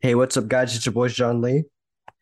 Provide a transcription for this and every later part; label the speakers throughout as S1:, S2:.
S1: Hey, what's up, guys? It's your boys, John Lee,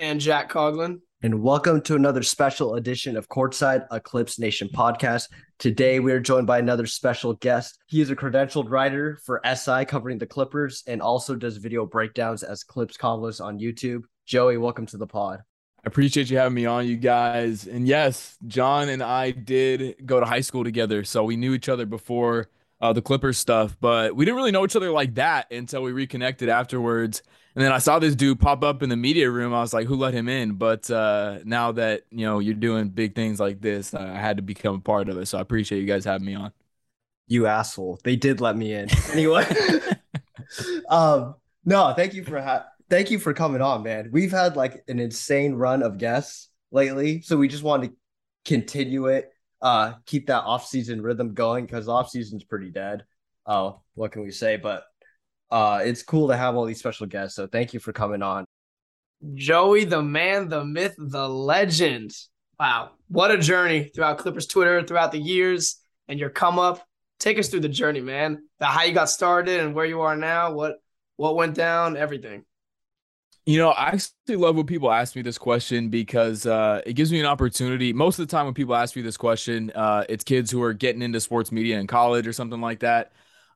S2: and Jack Coglin.
S1: and welcome to another special edition of Courtside Eclipse Nation podcast. Today, we are joined by another special guest. He is a credentialed writer for SI covering the Clippers and also does video breakdowns as Clips Convos on YouTube. Joey, welcome to the pod.
S3: I appreciate you having me on, you guys. And yes, John and I did go to high school together, so we knew each other before uh, the Clippers stuff, but we didn't really know each other like that until we reconnected afterwards. And then I saw this dude pop up in the media room. I was like, who let him in? But uh, now that you know you're doing big things like this, I had to become a part of it. So I appreciate you guys having me on.
S1: You asshole. They did let me in. Anyway. um, no, thank you for ha- thank you for coming on, man. We've had like an insane run of guests lately, so we just wanted to continue it, uh, keep that off-season rhythm going because off-season's pretty dead. Oh, what can we say? But uh, it's cool to have all these special guests. So thank you for coming on.
S2: Joey, the man, the myth, the legend. Wow, what a journey throughout Clippers Twitter throughout the years and your come up. Take us through the journey, man. The how you got started and where you are now. What what went down, everything.
S3: You know, I actually love when people ask me this question because uh, it gives me an opportunity. Most of the time, when people ask me this question, uh, it's kids who are getting into sports media in college or something like that,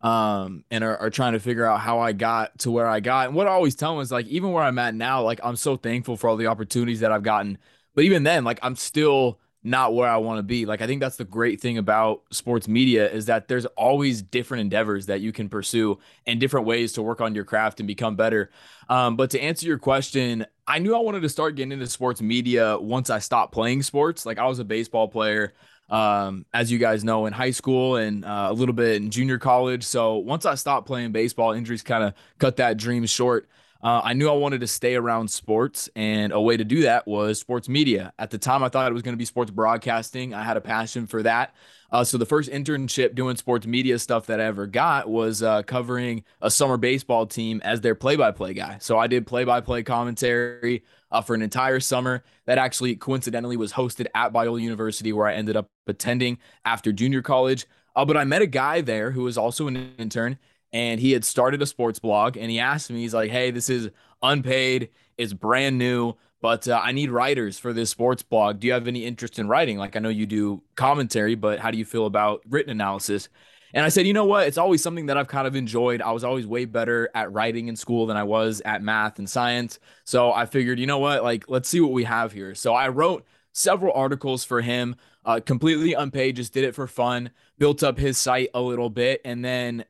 S3: um, and are, are trying to figure out how I got to where I got. And what I always tell them is like, even where I'm at now, like I'm so thankful for all the opportunities that I've gotten. But even then, like I'm still not where I want to be. Like I think that's the great thing about sports media is that there's always different endeavors that you can pursue and different ways to work on your craft and become better. Um, but to answer your question, I knew I wanted to start getting into sports media once I stopped playing sports. Like I was a baseball player, um, as you guys know, in high school and uh, a little bit in junior college. So once I stopped playing baseball, injuries kind of cut that dream short. Uh, I knew I wanted to stay around sports, and a way to do that was sports media. At the time, I thought it was going to be sports broadcasting. I had a passion for that. Uh, so the first internship doing sports media stuff that I ever got was uh, covering a summer baseball team as their play-by-play guy. So I did play-by-play commentary uh, for an entire summer. That actually coincidentally was hosted at Biola University, where I ended up attending after junior college. Uh, but I met a guy there who was also an intern, and he had started a sports blog. And he asked me, he's like, "Hey, this is unpaid. It's brand new." But uh, I need writers for this sports blog. Do you have any interest in writing? Like, I know you do commentary, but how do you feel about written analysis? And I said, you know what? It's always something that I've kind of enjoyed. I was always way better at writing in school than I was at math and science. So I figured, you know what? Like, let's see what we have here. So I wrote several articles for him, uh, completely unpaid, just did it for fun, built up his site a little bit. And then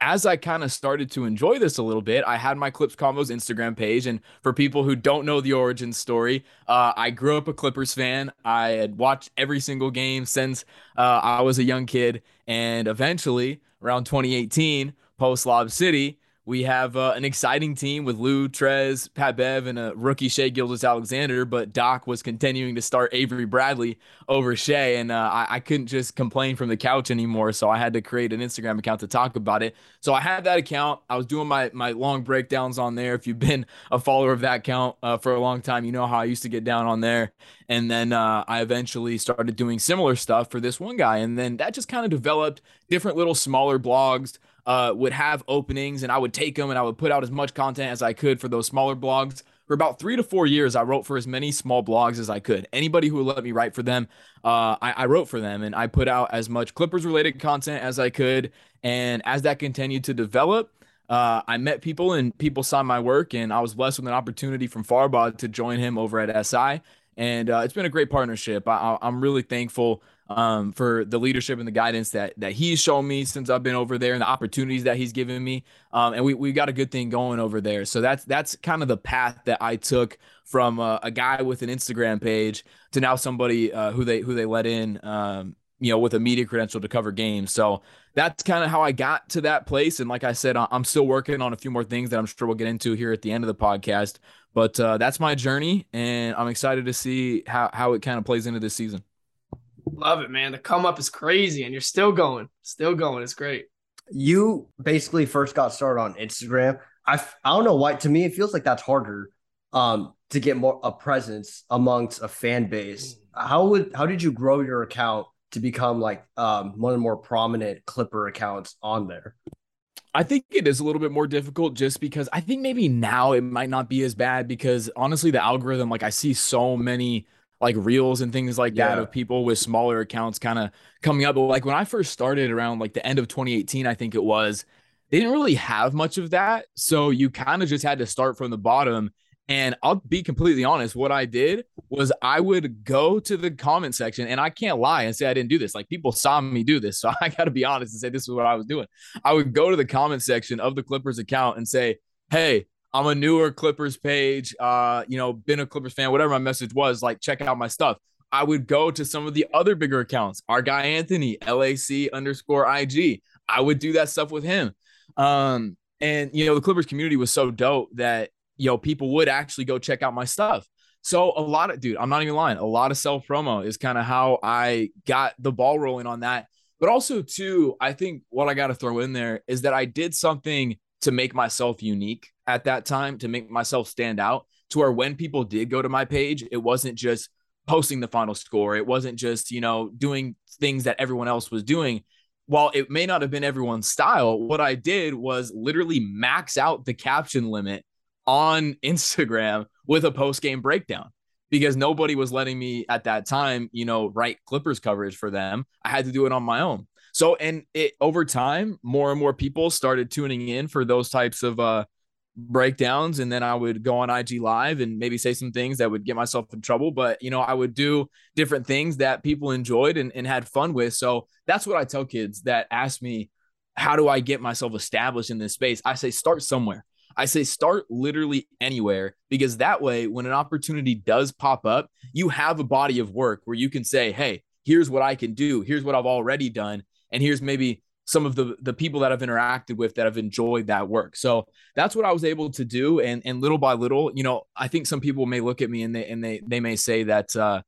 S3: as I kind of started to enjoy this a little bit, I had my Clips Convos Instagram page. And for people who don't know the origin story, uh, I grew up a Clippers fan. I had watched every single game since uh, I was a young kid. And eventually, around 2018, post Lob City, we have uh, an exciting team with Lou, Trez, Pat Bev, and a rookie Shai Gilgeous-Alexander. But Doc was continuing to start Avery Bradley over Shai, and uh, I, I, couldn't just complain from the couch anymore. So I had to create an Instagram account to talk about it. So I had that account. I was doing my my long breakdowns on there. If you've been a follower of that account uh, for a long time, you know how I used to get down on there. And then uh, I eventually started doing similar stuff for this one guy, and then that just kind of developed different little smaller blogs uh, would have openings and I would take them and I would put out as much content as I could for those smaller blogs. For about three to four years, I wrote for as many small blogs as I could. Anybody who would let me write for them, uh, I, I wrote for them and I put out as much Clippers related content as I could. And as that continued to develop, uh, I met people and people saw my work, and I was blessed with an opportunity from Farbod to join him over at SI. And uh, it's been a great partnership. I, I'm really thankful um, for the leadership and the guidance that that he's shown me since I've been over there and the opportunities that he's given me. Um, and we we got a good thing going over there. So that's that's kind of the path that I took from uh, a guy with an Instagram page to now somebody uh, who they who they let in um, you know, with a media credential to cover games. So that's kind of how I got to that place. And like I said, I'm still working on a few more things that I'm sure we'll get into here at the end of the podcast. But uh, that's my journey, and I'm excited to see how how it kind of plays into this season.
S2: Love it, man. The come up is crazy, and you're still going, still going. It's great.
S1: You basically first got started on Instagram. I I don't know why. To me, it feels like that's harder um, to get more a presence amongst a fan base. How would how did you grow your account to become like um, one of the more prominent Clipper accounts on there?
S3: I think it is a little bit more difficult just because I think maybe now it might not be as bad because honestly, the algorithm, like I see so many like reels and things like that of people with smaller accounts kind of coming up. But like when I first started around like the end of 2018, I think it was, they didn't really have much of that. So you kind of just had to start from the bottom and I'll be completely honest, what I did was I would go to the comment section and I can't lie and say I didn't do this. Like people saw me do this. So I got to be honest and say this is what I was doing. I would go to the comment section of the Clippers account and say, Hey, I'm a newer Clippers page, uh, you know, been a Clippers fan, whatever my message was, like check out my stuff. I would go to some of the other bigger accounts, our guy Anthony, LAC underscore IG. I would do that stuff with him. Um, and you know, the Clippers community was so dope that you know, people would actually go check out my stuff. So a lot of dude, I'm not even lying. A lot of self promo is kind of how I got the ball rolling on that. But also too, I think what I got to throw in there is that I did something to make myself unique at that time, to make myself stand out. To where when people did go to my page, it wasn't just posting the final score. It wasn't just you know doing things that everyone else was doing. While it may not have been everyone's style, what I did was literally max out the caption limit on Instagram with a post game breakdown because nobody was letting me at that time, you know, write Clippers coverage for them. I had to do it on my own. So, and it over time, more and more people started tuning in for those types of uh, breakdowns. And then I would go on IG Live and maybe say some things that would get myself in trouble. But, you know, I would do different things that people enjoyed and, and had fun with. So that's what I tell kids that ask me, how do I get myself established in this space? I say, start somewhere. I say start literally anywhere because that way, when an opportunity does pop up, you have a body of work where you can say, Hey, here's what I can do. Here's what I've already done. And here's maybe some of the the people that I've interacted with that have enjoyed that work. So that's what I was able to do. And and little by little, you know, I think some people may look at me and they and they they may say that uh,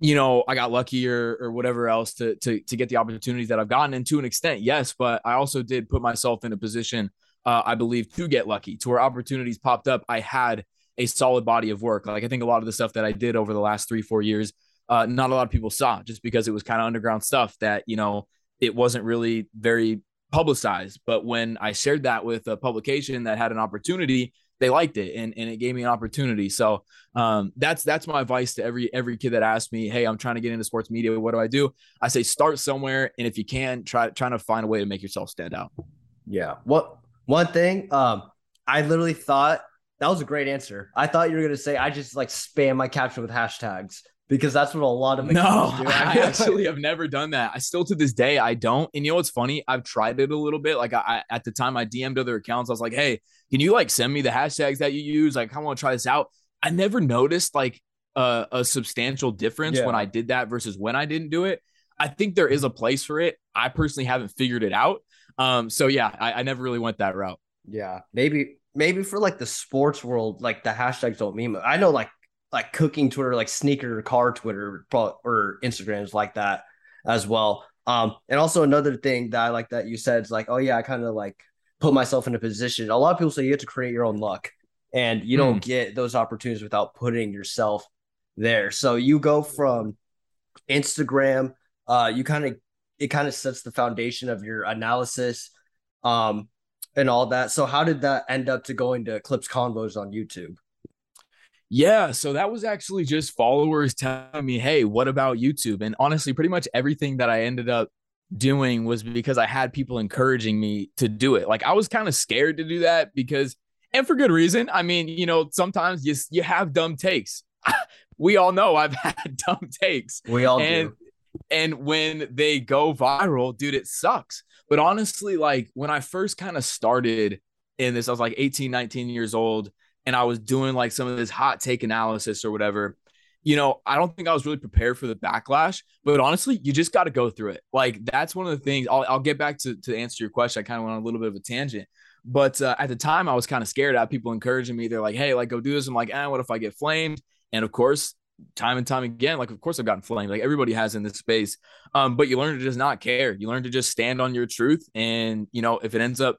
S3: you know, I got lucky or or whatever else to to to get the opportunities that I've gotten. And to an extent, yes, but I also did put myself in a position uh, I believe, to get lucky, to where opportunities popped up. I had a solid body of work. Like I think a lot of the stuff that I did over the last three, four years, uh, not a lot of people saw just because it was kind of underground stuff that, you know, it wasn't really very publicized. But when I shared that with a publication that had an opportunity, they liked it and, and it gave me an opportunity. So um, that's that's my advice to every every kid that asks me, hey, I'm trying to get into sports media. What do I do? I say start somewhere, and if you can, try trying to find a way to make yourself stand out.
S1: Yeah. What one thing, um, I literally thought that was a great answer. I thought you were gonna say I just like spam my caption with hashtags because that's what a lot of
S3: no. Do. I actually have never done that. I still to this day I don't. And you know what's funny? I've tried it a little bit. Like I at the time I DM'd other accounts. I was like, hey, can you like send me the hashtags that you use? Like I want to try this out. I never noticed like a, a substantial difference yeah. when I did that versus when I didn't do it. I think there is a place for it. I personally haven't figured it out. Um, so yeah, I, I never really went that route.
S1: Yeah, maybe maybe for like the sports world, like the hashtags don't mean. I know like like cooking Twitter, like sneaker car Twitter, or Instagrams like that as well. Um, and also another thing that I like that you said is like, oh yeah, I kind of like put myself in a position. A lot of people say you have to create your own luck, and you don't hmm. get those opportunities without putting yourself there. So you go from Instagram, uh, you kind of it kind of sets the foundation of your analysis um and all that so how did that end up to going to clips convos on youtube
S3: yeah, so that was actually just followers telling me, "Hey, what about YouTube?" And honestly, pretty much everything that I ended up doing was because I had people encouraging me to do it. Like I was kind of scared to do that because and for good reason. I mean, you know, sometimes you you have dumb takes. we all know I've had dumb takes.
S1: We all
S3: and
S1: do
S3: and when they go viral, dude, it sucks. But honestly, like when I first kind of started in this, I was like 18, 19 years old, and I was doing like some of this hot take analysis or whatever. you know, I don't think I was really prepared for the backlash, but honestly, you just got to go through it. Like that's one of the things I'll, I'll get back to, to answer your question. I kind of went on a little bit of a tangent, but uh, at the time I was kind of scared. I had people encouraging me. They're like, Hey, like go do this. I'm like, eh, what if I get flamed? And of course, time and time again, like, of course I've gotten flamed. Like everybody has in this space. Um, but you learn to just not care. You learn to just stand on your truth. And, you know, if it ends up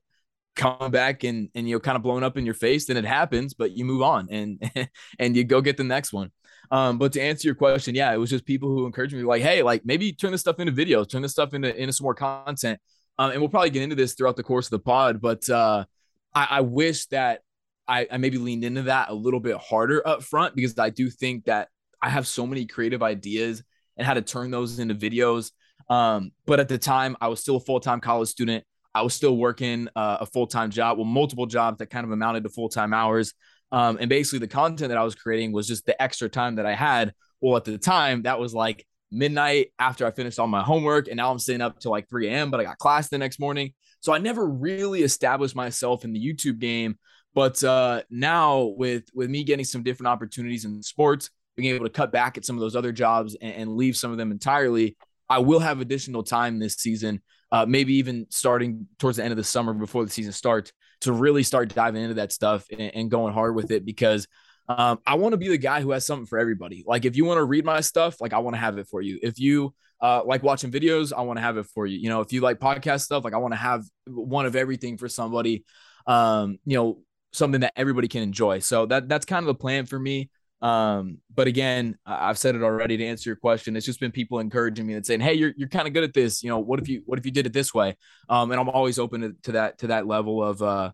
S3: coming back and, and, you know, kind of blowing up in your face, then it happens, but you move on and, and you go get the next one. Um, but to answer your question, yeah, it was just people who encouraged me, like, hey, like maybe turn this stuff into videos, turn this stuff into into some more content. Um, and we'll probably get into this throughout the course of the pod. But uh, I, I wish that I, I maybe leaned into that a little bit harder up front because I do think that I have so many creative ideas and how to turn those into videos. Um, but at the time, I was still a full time college student. I was still working uh, a full time job, well, multiple jobs that kind of amounted to full time hours. Um, and basically, the content that I was creating was just the extra time that I had. Well, at the time, that was like midnight after I finished all my homework. And now I'm staying up till like 3 a.m., but I got class the next morning. So I never really established myself in the YouTube game. But uh, now with with me getting some different opportunities in sports, being able to cut back at some of those other jobs and, and leave some of them entirely, I will have additional time this season, uh, maybe even starting towards the end of the summer before the season starts to really start diving into that stuff and, and going hard with it because um, I want to be the guy who has something for everybody. Like if you want to read my stuff, like I want to have it for you. If you uh, like watching videos, I want to have it for you. You know, if you like podcast stuff, like I want to have one of everything for somebody. Um, you know, something that everybody can enjoy. So that that's kind of the plan for me. Um, but again, I've said it already to answer your question. It's just been people encouraging me and saying, Hey, you're, you're kind of good at this. You know, what if you, what if you did it this way? Um, and I'm always open to, to that, to that level of, uh,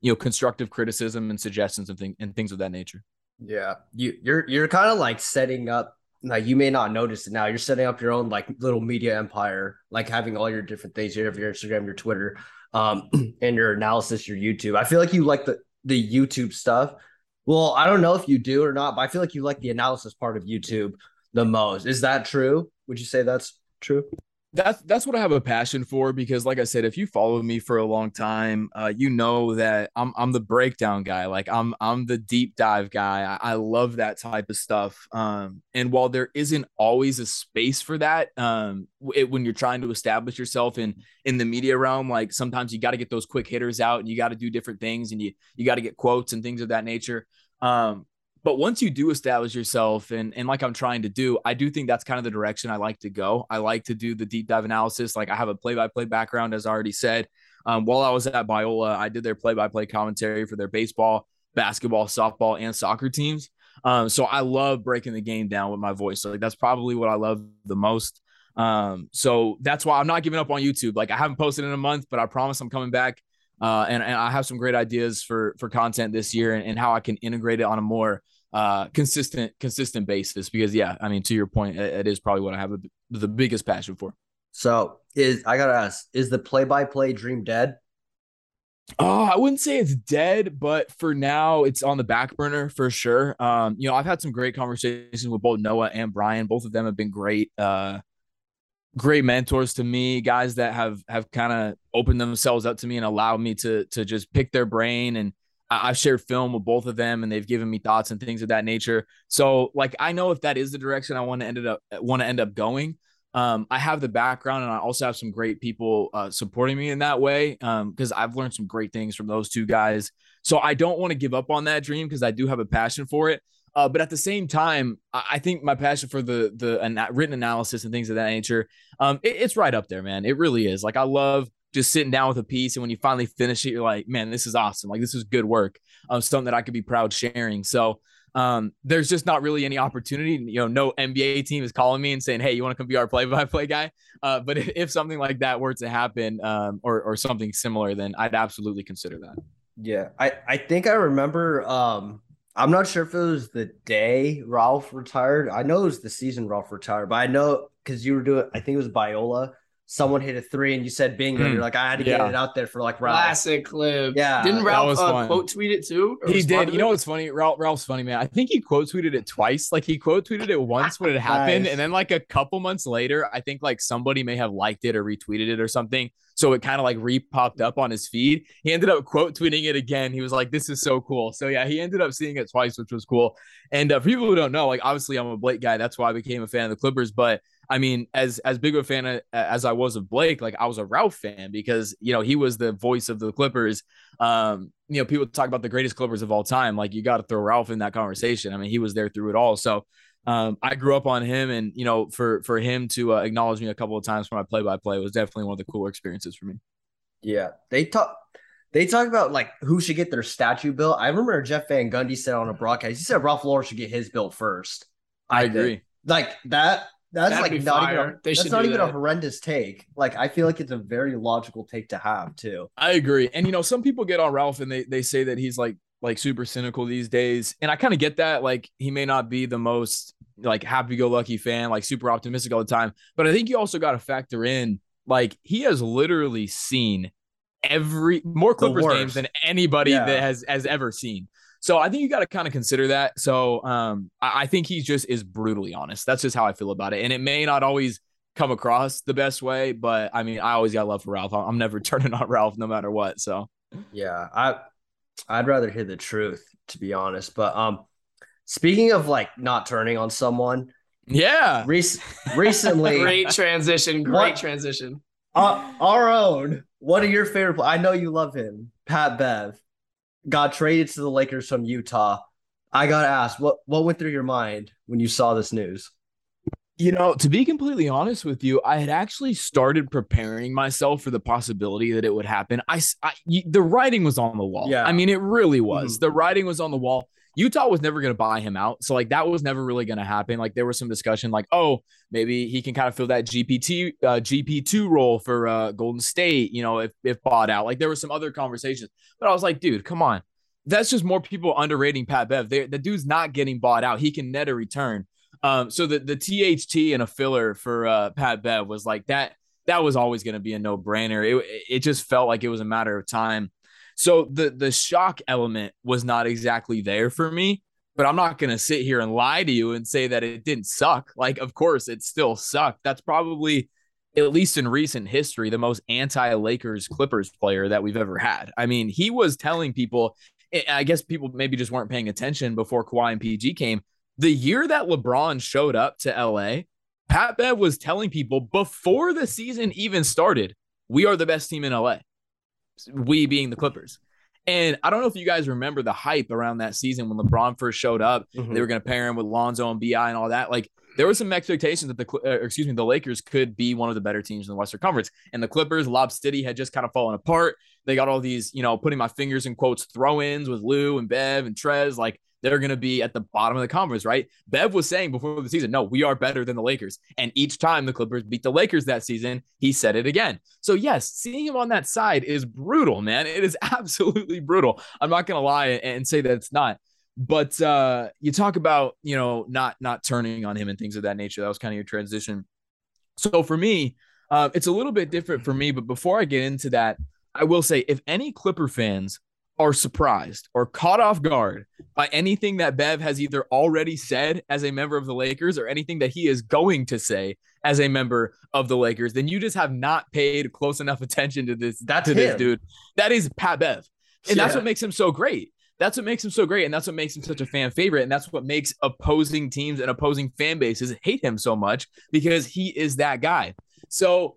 S3: you know, constructive criticism and suggestions and things and things of that nature.
S1: Yeah. You, you're, you're kind of like setting up, Now you may not notice it now. You're setting up your own like little media empire, like having all your different things. You your Instagram, your Twitter, um, and your analysis, your YouTube. I feel like you like the, the YouTube stuff well, I don't know if you do or not, but I feel like you like the analysis part of YouTube the most. Is that true? Would you say that's true?
S3: That's that's what I have a passion for because, like I said, if you follow me for a long time, uh, you know that I'm I'm the breakdown guy. Like I'm I'm the deep dive guy. I, I love that type of stuff. Um, and while there isn't always a space for that, um, it, when you're trying to establish yourself in in the media realm, like sometimes you got to get those quick hitters out, and you got to do different things, and you you got to get quotes and things of that nature. Um, but once you do establish yourself and and like I'm trying to do, I do think that's kind of the direction I like to go. I like to do the deep dive analysis. Like I have a play by play background, as I already said. Um, while I was at Biola, I did their play by play commentary for their baseball, basketball, softball, and soccer teams. Um, so I love breaking the game down with my voice. So like that's probably what I love the most. Um, so that's why I'm not giving up on YouTube. Like I haven't posted in a month, but I promise I'm coming back. Uh, and, and I have some great ideas for for content this year and, and how I can integrate it on a more uh, consistent consistent basis because yeah i mean to your point it, it is probably what i have a, the biggest passion for
S1: so is i gotta ask is the play-by-play dream dead
S3: Oh, I wouldn't say it's dead, but for now, it's on the back burner for sure. Um, you know, I've had some great conversations with both Noah and Brian. Both of them have been great, uh, great mentors to me. Guys that have have kind of opened themselves up to me and allowed me to to just pick their brain and I've shared film with both of them and they've given me thoughts and things of that nature. So like I know if that is the direction I want to end up want to end up going. Um, I have the background and I also have some great people uh, supporting me in that way because um, I've learned some great things from those two guys. So I don't want to give up on that dream because I do have a passion for it. Uh, but at the same time, I think my passion for the the written analysis and things of that nature, um, it, it's right up there, man. It really is. Like I love just sitting down with a piece and when you finally finish it you're like man this is awesome. Like this is good work um, something that i could be proud sharing. So um, there's just not really any opportunity. You know no nba team is calling me and saying hey you want to come be our play-by-play guy? Uh, but if, if, something like that were to happen um, or, or something similar then i'd absolutely consider that.
S1: Yeah i i think i remember um i'm not sure if it was the day ralph retired. I know it was the season ralph retired but i know because you were doing i think it was biola someone hit a three and you said bingo.
S3: Mm.
S1: You're like, I had to get it out there for like Ralph.
S2: Classic clip.
S1: Yeah,
S2: Didn't Ralph
S3: was
S2: uh, quote tweet it too?
S3: He did. You know what's funny? Ralph, Ralph's funny, man. I think he quote tweeted it twice. Like he quote tweeted it once when it happened,
S1: Nice.
S3: and then like a couple months later, I think like somebody may have liked it or retweeted it or something. So it kind of like re popped up on his feed. He ended up quote tweeting it again. He was like, "This is so cool." So yeah, he ended up seeing it twice, which was cool. And uh, for people who don't know, like obviously I'm a Blake guy. That's why I became a fan of the Clippers. But I mean, as as big of a fan as I was of Blake, like I was a Ralph fan because you know he was the voice of the Clippers. Um, you know, people talk about the greatest Clippers of all time. Like you got to throw Ralph in that conversation. I mean, he was there through it all. So um, I grew up on him, and you know, for for him to uh, acknowledge me a couple of times for my play by play was definitely one of the cooler experiences for me.
S1: Yeah, they talk. They talk about like who should get their statue built. I remember Jeff Van Gundy said on a broadcast. He said Ralph Lawler should get his built first.
S3: I
S1: think.
S3: agree.
S1: Like that. That's
S2: That'd
S1: like not even. A, that's not even a horrendous take. Like I feel like it's a very logical take to have too.
S3: I agree. And you know, some people get on Ralph and they they say that he's like like super cynical these days. And I kind of get that. Like he may not be the most like happy go lucky fan, like super optimistic all the time. But I think you also got to factor in like he has literally seen every more Clippers games than anybody
S1: Yeah.
S3: that has has ever seen. So I think you got to kind of consider that. So um, I, I think he just is brutally honest. That's just how I feel about it. And it may not always come across the best way, but I mean, I always got love for Ralph. I'm never turning on Ralph no matter what. So
S1: Yeah, I I'd rather hear the truth to be honest. But um, speaking of like not turning on someone,
S3: yeah,
S1: rec- recently,
S2: Great transition. Great
S1: What?
S2: transition.
S1: uh, our own one of your favorite. I know you love him, Pat Bev, got traded to the Lakers from Utah. I got asked what what went through your mind when you saw this news.
S3: You know, to be completely honest with you, I had actually started preparing myself for the possibility that it would happen. I, the writing was on the wall.
S1: Yeah.
S3: I mean, it really was.
S1: Mhm.
S3: The writing was on the wall. Utah was never going to buy him out, so like that was never really going to happen. Like there was some discussion, like, oh, maybe he can kind of fill that GPT uh, GP two role for uh, Golden State. You know, if if bought out. Like there were some other conversations, but I was like, dude, come on. That's just more people underrating Pat Bev. They, the dude's not getting bought out. He can net a return. Um, so the the THT and a filler for uh, Pat Bev was like that. That was always going to be a no brainer. It it just felt like it was a matter of time. So the the shock element was not exactly there for me. But I'm not going to sit here and lie to you and say that it didn't suck. Like, of course, it still sucked. That's probably, at least in recent history, the most anti Lakers Clippers player that we've ever had. I mean, he was telling people, eh, I guess people maybe just weren't paying attention before Kawhi and PG came. The year that LeBron showed up to LA, Pat Bev was telling people before the season even started, we are the best team in LA. We being the Clippers. And I don't know if you guys remember the hype around that season when LeBron first showed up. They were going to pair him with Lonzo and BI and all that. Like there was some expectations that the uh, excuse me the Lakers could be one of the better teams in the Western Conference. And the Clippers, Lob City had just kind of fallen apart. They got all these, you know, putting my fingers in quotes throw-ins with Lou and Bev and Trez. Like they're going to be at the bottom of the conference, right? Bev was saying before the season, no, we are better than the Lakers. And each time the Clippers beat the Lakers that season, he said it again. So, yes, seeing him on that side is brutal, man. It is absolutely brutal. I'm not going to lie and say that it's not. But uh, you talk about, you know, not not turning on him and things of that nature. That was kind of your transition. So for me, uh, it's a little bit different for me. But before I get into that, I will say if any Clipper fans are surprised or caught off guard by anything that Bev has either already said as a member of the Lakers or anything that he is going to say as a member of the Lakers, then you just have not paid close enough attention to this
S1: That's
S3: to this dude. That is Pat Bev. And that's what makes him so great. That's what makes him so great. And that's what makes him such a fan favorite. And that's what makes opposing teams and opposing fan bases hate him so much because he is that guy. So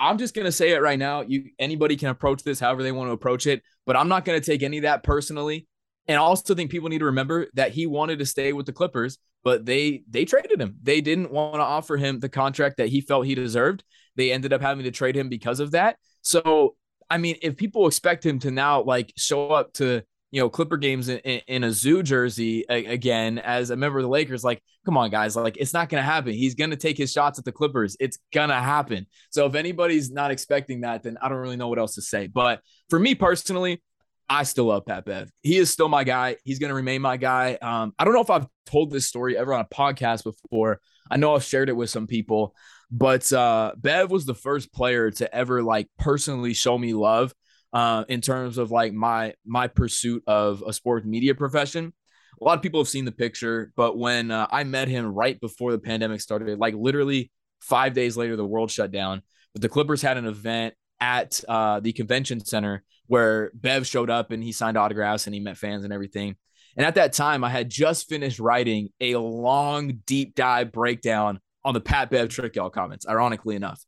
S3: I'm just gonna say it right now. You anybody can approach this however they want to approach it, but I'm not gonna take any of that personally. And I also think people need to remember that he wanted to stay with the Clippers, but they they traded him. They didn't want to offer him the contract that he felt he deserved. They ended up having to trade him because of that. So I mean, if people expect him to now like show up to you know Clipper games in, in, a zoo jersey a, again as a member of the Lakers, like come on guys, like it's not gonna happen. He's gonna take his shots at the Clippers. It's gonna happen. So if anybody's not expecting that, then I don't really know what else to say. But for me personally, I still love Pat Bev. He is still my guy. He's going to remain my guy. Um, I don't know if I've told this story ever on a podcast before. I know I've shared it with some people, but uh, Bev was the first player to ever like personally show me love uh, in terms of like my my pursuit of a sports media profession. A lot of people have seen the picture, but when uh, I met him right before the pandemic started, like literally five days later, the world shut down. But the Clippers had an event at uh, the convention center where Bev showed up and he signed autographs and he met fans and everything. And at that time, I had just finished writing a long, deep dive breakdown on the Pat Bev trick y'all comments, ironically enough.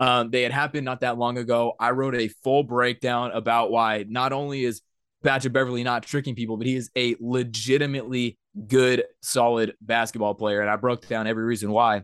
S3: Um, they had happened not that long ago. I wrote a full breakdown about why not only is Patrick Beverley not tricking people, but he is a legitimately good, solid basketball player. And I broke down every reason why.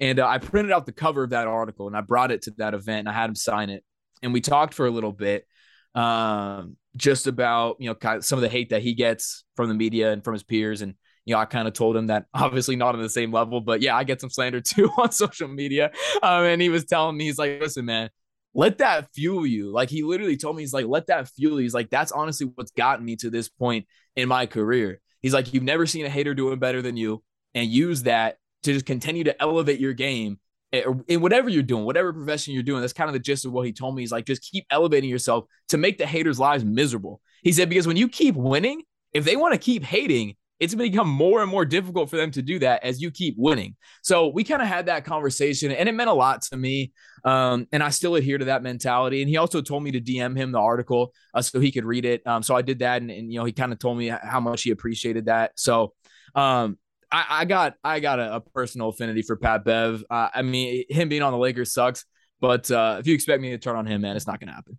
S3: And uh, I printed out the cover of that article and I brought it to that event and I had him sign it. And we talked for a little bit um, just about you know kind of some of the hate that he gets from the media and from his peers and you know, I kind of told him that obviously not on the same level, but yeah, I get some slander too on social media. Um, and he was telling me, he's like, listen, man, let that fuel you. Like he literally told me, he's like, let that fuel you. He's like, that's honestly what's gotten me to this point in my career. He's like, you've never seen a hater doing better than you, and use that to just continue to elevate your game Eh, in whatever you're doing, whatever profession you're doing, that's kind of the gist of what he told me. He's like, just keep elevating yourself to make the haters' lives miserable. He said, because when you keep winning, if they want to keep hating, it's going to become more and more difficult for them to do that as you keep winning. So we kind of had that conversation, and it meant a lot to me. Um, and I still adhere to that mentality. And he also told me to DM him the article uh, so he could read it. Um, so I did that, and, and you know he kind of told me how much he appreciated that. So um, I, I got I got a, a, personal affinity for Pat Bev. Uh, I mean, him being on the Lakers sucks, but uh, if you expect me to turn on him, man, it's not going to happen.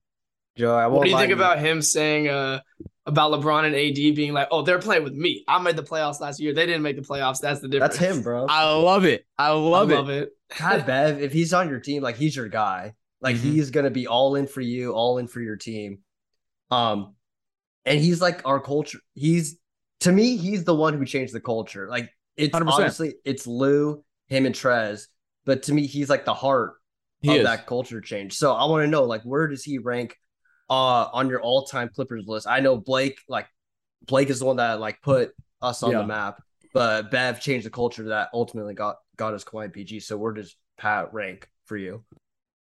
S1: Joe,
S2: what do you think you. about him saying uh, about LeBron and AD being like, "Oh, they're playing with me. I made the playoffs last year. They didn't make the playoffs. That's the difference."
S1: That's him, bro.
S3: I love it. I love, I love
S2: it.
S1: it. Pat Bev, if he's on your team, like he's your guy. Like mm-hmm. he's gonna be all in for you, all in for your team. Um, and he's like our culture. He's to me, he's the one who changed the culture. Like it's 100%. honestly it's Lou, him, and Trez, but to me, he's like the heart he of is. that culture change. So I want to know, like, where does he rank uh on your all-time Clippers list? I know Blake, like Blake is the one that like put us on yeah. the map, but Bev changed the culture that ultimately got got us Kawhi PG. So where does Pat rank for you?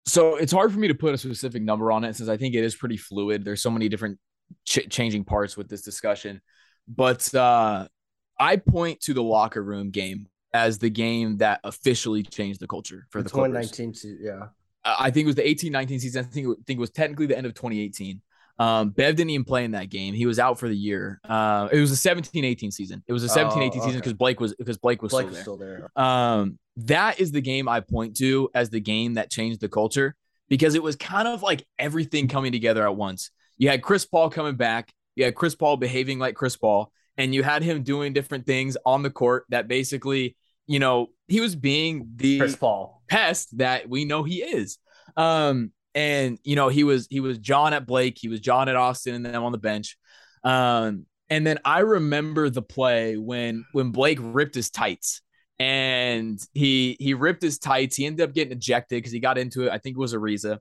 S3: So it's hard for me to put a specific number on it since I think it is pretty fluid. There's so many different ch- changing parts with this discussion, but uh I point to the locker room game as the game that officially changed the culture for the, the 2019
S1: season. Yeah.
S3: I think it was the 18 19 season. I think, I think it was technically the end of 2018. Um, Bev didn't even play in that game. He was out for the year. Uh, it was a 17 18 season. It was a 17 18 season because Blake was because Blake was, Blake still, was still there. Um, that is the game I point to as the game that changed the culture because it was kind of like everything coming together at once. You had Chris Paul coming back. You had Chris Paul behaving like Chris Paul and you had him doing different things on the court that basically, you know, he was being the
S1: Chris Paul
S3: pest that we know he is. Um, and you know, he was he was John at Blake, he was John at Austin, and them on the bench. Um, and then I remember the play when when Blake ripped his tights and he he ripped his tights. He ended up getting ejected because he got into it. I think it was Ariza.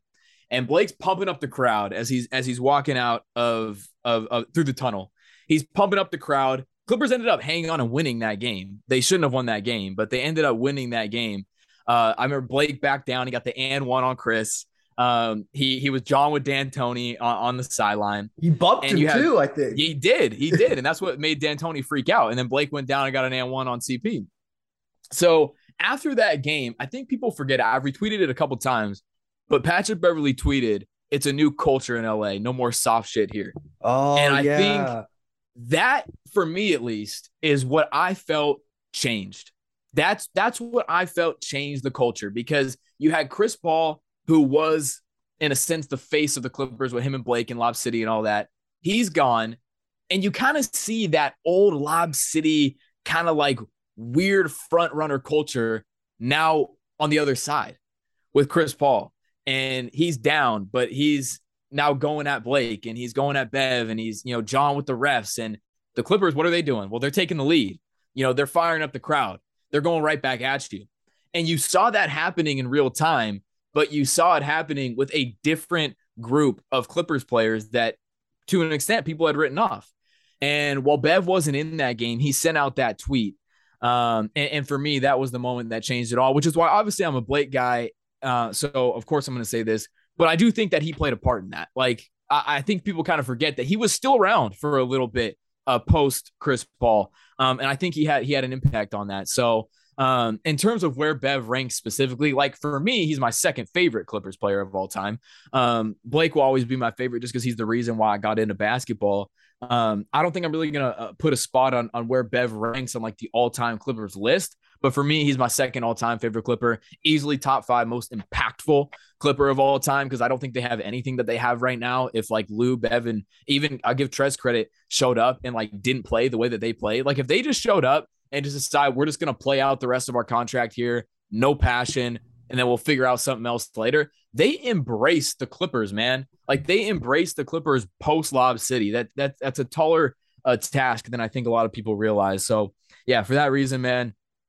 S3: And Blake's pumping up the crowd as he's as he's walking out of of, of through the tunnel. He's pumping up the crowd. Clippers ended up hanging on and winning that game. They shouldn't have won that game, but they ended up winning that game. Uh, I remember Blake back down. He got the and one on Chris. Um, he he was John with D'Antoni on, on the sideline.
S1: He bumped and him had, too, I think.
S3: He did, he did, and that's what made D'Antoni freak out. And then Blake went down and got an and one on CP. So after that game, I think people forget. I've retweeted it a couple times, but Patrick Beverley tweeted, "It's a new culture in LA. No more soft shit here."
S1: Oh, and I yeah. think
S3: that for me at least is what I felt changed. That's that's what I felt changed the culture because you had Chris Paul who was in a sense the face of the Clippers with him and Blake and Lob City and all that. He's gone and you kind of see that old Lob City kind of like weird front runner culture now on the other side with Chris Paul and he's down but he's now going at Blake and he's going at Bev and he's, you know, John with the refs and the Clippers, what are they doing? Well, they're taking the lead. You know, they're firing up the crowd. They're going right back at you. And you saw that happening in real time, but you saw it happening with a different group of Clippers players that to an extent people had written off. And while Bev wasn't in that game, he sent out that tweet. Um, and, and, for me, that was the moment that changed it all, which is why obviously I'm a Blake guy. Uh, so of course I'm going to say this, but I do think that he played a part in that. Like I, I think people kind of forget that he was still around for a little bit uh, post Chris Paul, um, and I think he had he had an impact on that. So um, in terms of where Bev ranks specifically, like for me, he's my second favorite Clippers player of all time. Um, Blake will always be my favorite just because he's the reason why I got into basketball. Um, I don't think I'm really gonna uh, put a spot on on where Bev ranks on like the all time Clippers list, but for me, he's my second all time favorite Clipper, easily top five most impactful Clipper of all time because I don't think they have anything that they have right now. If like Lou, Bevan, even I'll give Trez credit, showed up and like didn't play the way that they played, like if they just showed up and just decide we're just to play out the rest of our contract here, no passion, and then we'll figure out something else later. They embrace the Clippers, man. Like they embrace the Clippers post Lob City. That that that's a taller uh, task than I think a lot of people realize. So yeah, for that reason, man,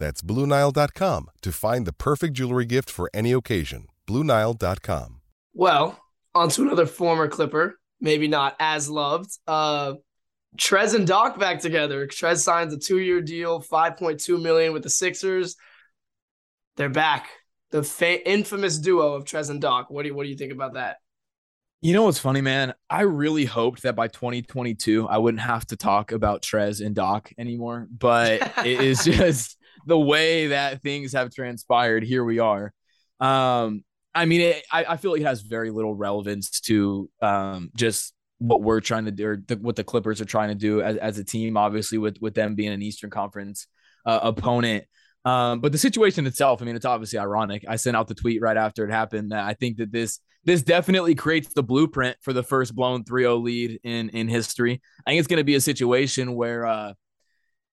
S4: That's BlueNile.com to find the perfect jewelry gift for any occasion. BlueNile.com.
S2: Well, on to another former Clipper, maybe not as loved. Uh, Trez and Doc back together. Trez signs a two-year deal, 5.2 million with the Sixers. They're back. The fa- infamous duo of Trez and Doc. What do you what do you think about that?
S3: You know what's funny, man? I really hoped that by 2022 I wouldn't have to talk about Trez and Doc anymore, but it is just the way that things have transpired. Here we are. Um, I mean, it, I, I feel like it has very little relevance to um, just what we're trying to do, or what the Clippers are trying to do as, as a team. Obviously, with with them being an Eastern Conference uh, opponent, um, but the situation itself, I mean, it's obviously ironic. I sent out the tweet right after it happened that I think that this this definitely creates the blueprint for the first blown 3-0 lead in in history. I think it's going to be a situation where. Uh,